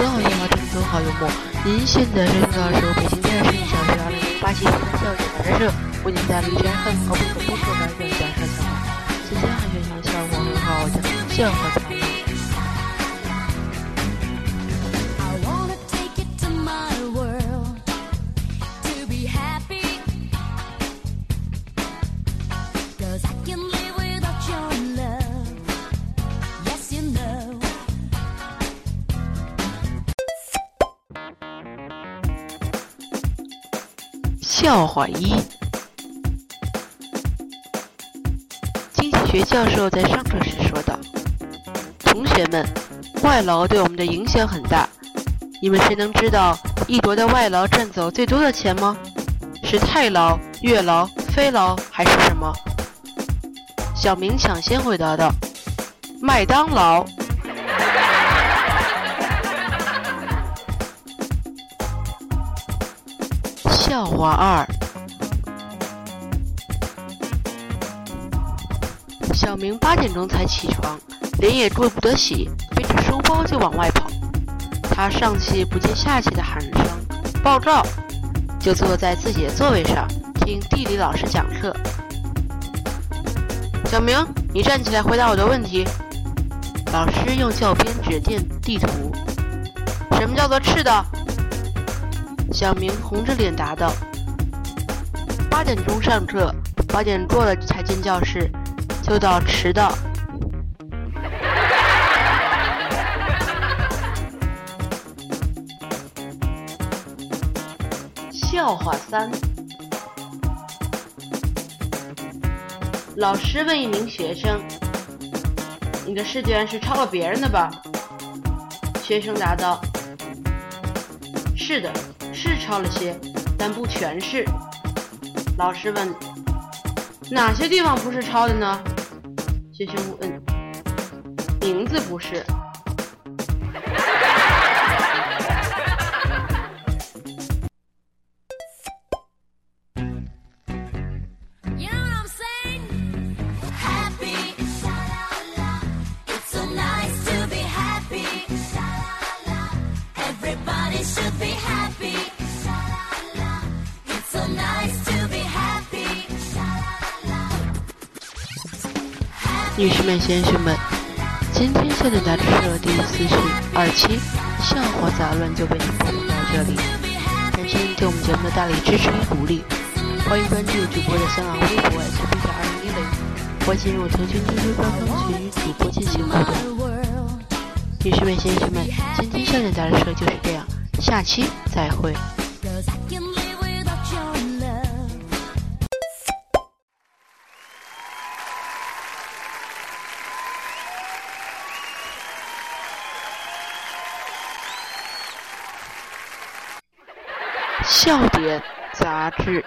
你好你，好听，多好幽默。您现在收听到的是北京电视小学二零零八期《教育杂志社》为您带来的很好不可不可的原讲上笑话。今天还学习效果很好，讲笑话笑话一：经济学教授在上课时说道：“同学们，外劳对我们的影响很大。你们谁能知道一国的外劳赚走最多的钱吗？是泰劳、越劳、非劳还是什么？”小明抢先回答道：“麦当劳。”笑话二：小明八点钟才起床，脸也顾不得洗，背着书包就往外跑。他上气不接下气的喊声“报告”，就坐在自己的座位上听地理老师讲课。小明，你站起来回答我的问题。老师用教鞭指电地图：“什么叫做赤道？”小明红着脸答道：“八点钟上课，八点过了才进教室，就到迟到。”笑话三：老师问一名学生：“你的试卷是抄了别人的吧？”学生答道：“是的。”是抄了些，但不全是。老师问：“哪些地方不是抄的呢？”学生问：“名字不是。”女士们、先生们，今天笑点杂志社第四十二期笑话杂乱就为您播放到这里。感谢您对我们节目的大力支持与鼓励，欢迎关注主播的新浪微博 “S B 二零一零”，或进入腾讯 QQ 官方群与主播进行互动。女士们、先生们，今天笑点杂志社就是这样，下期再会。笑点杂志。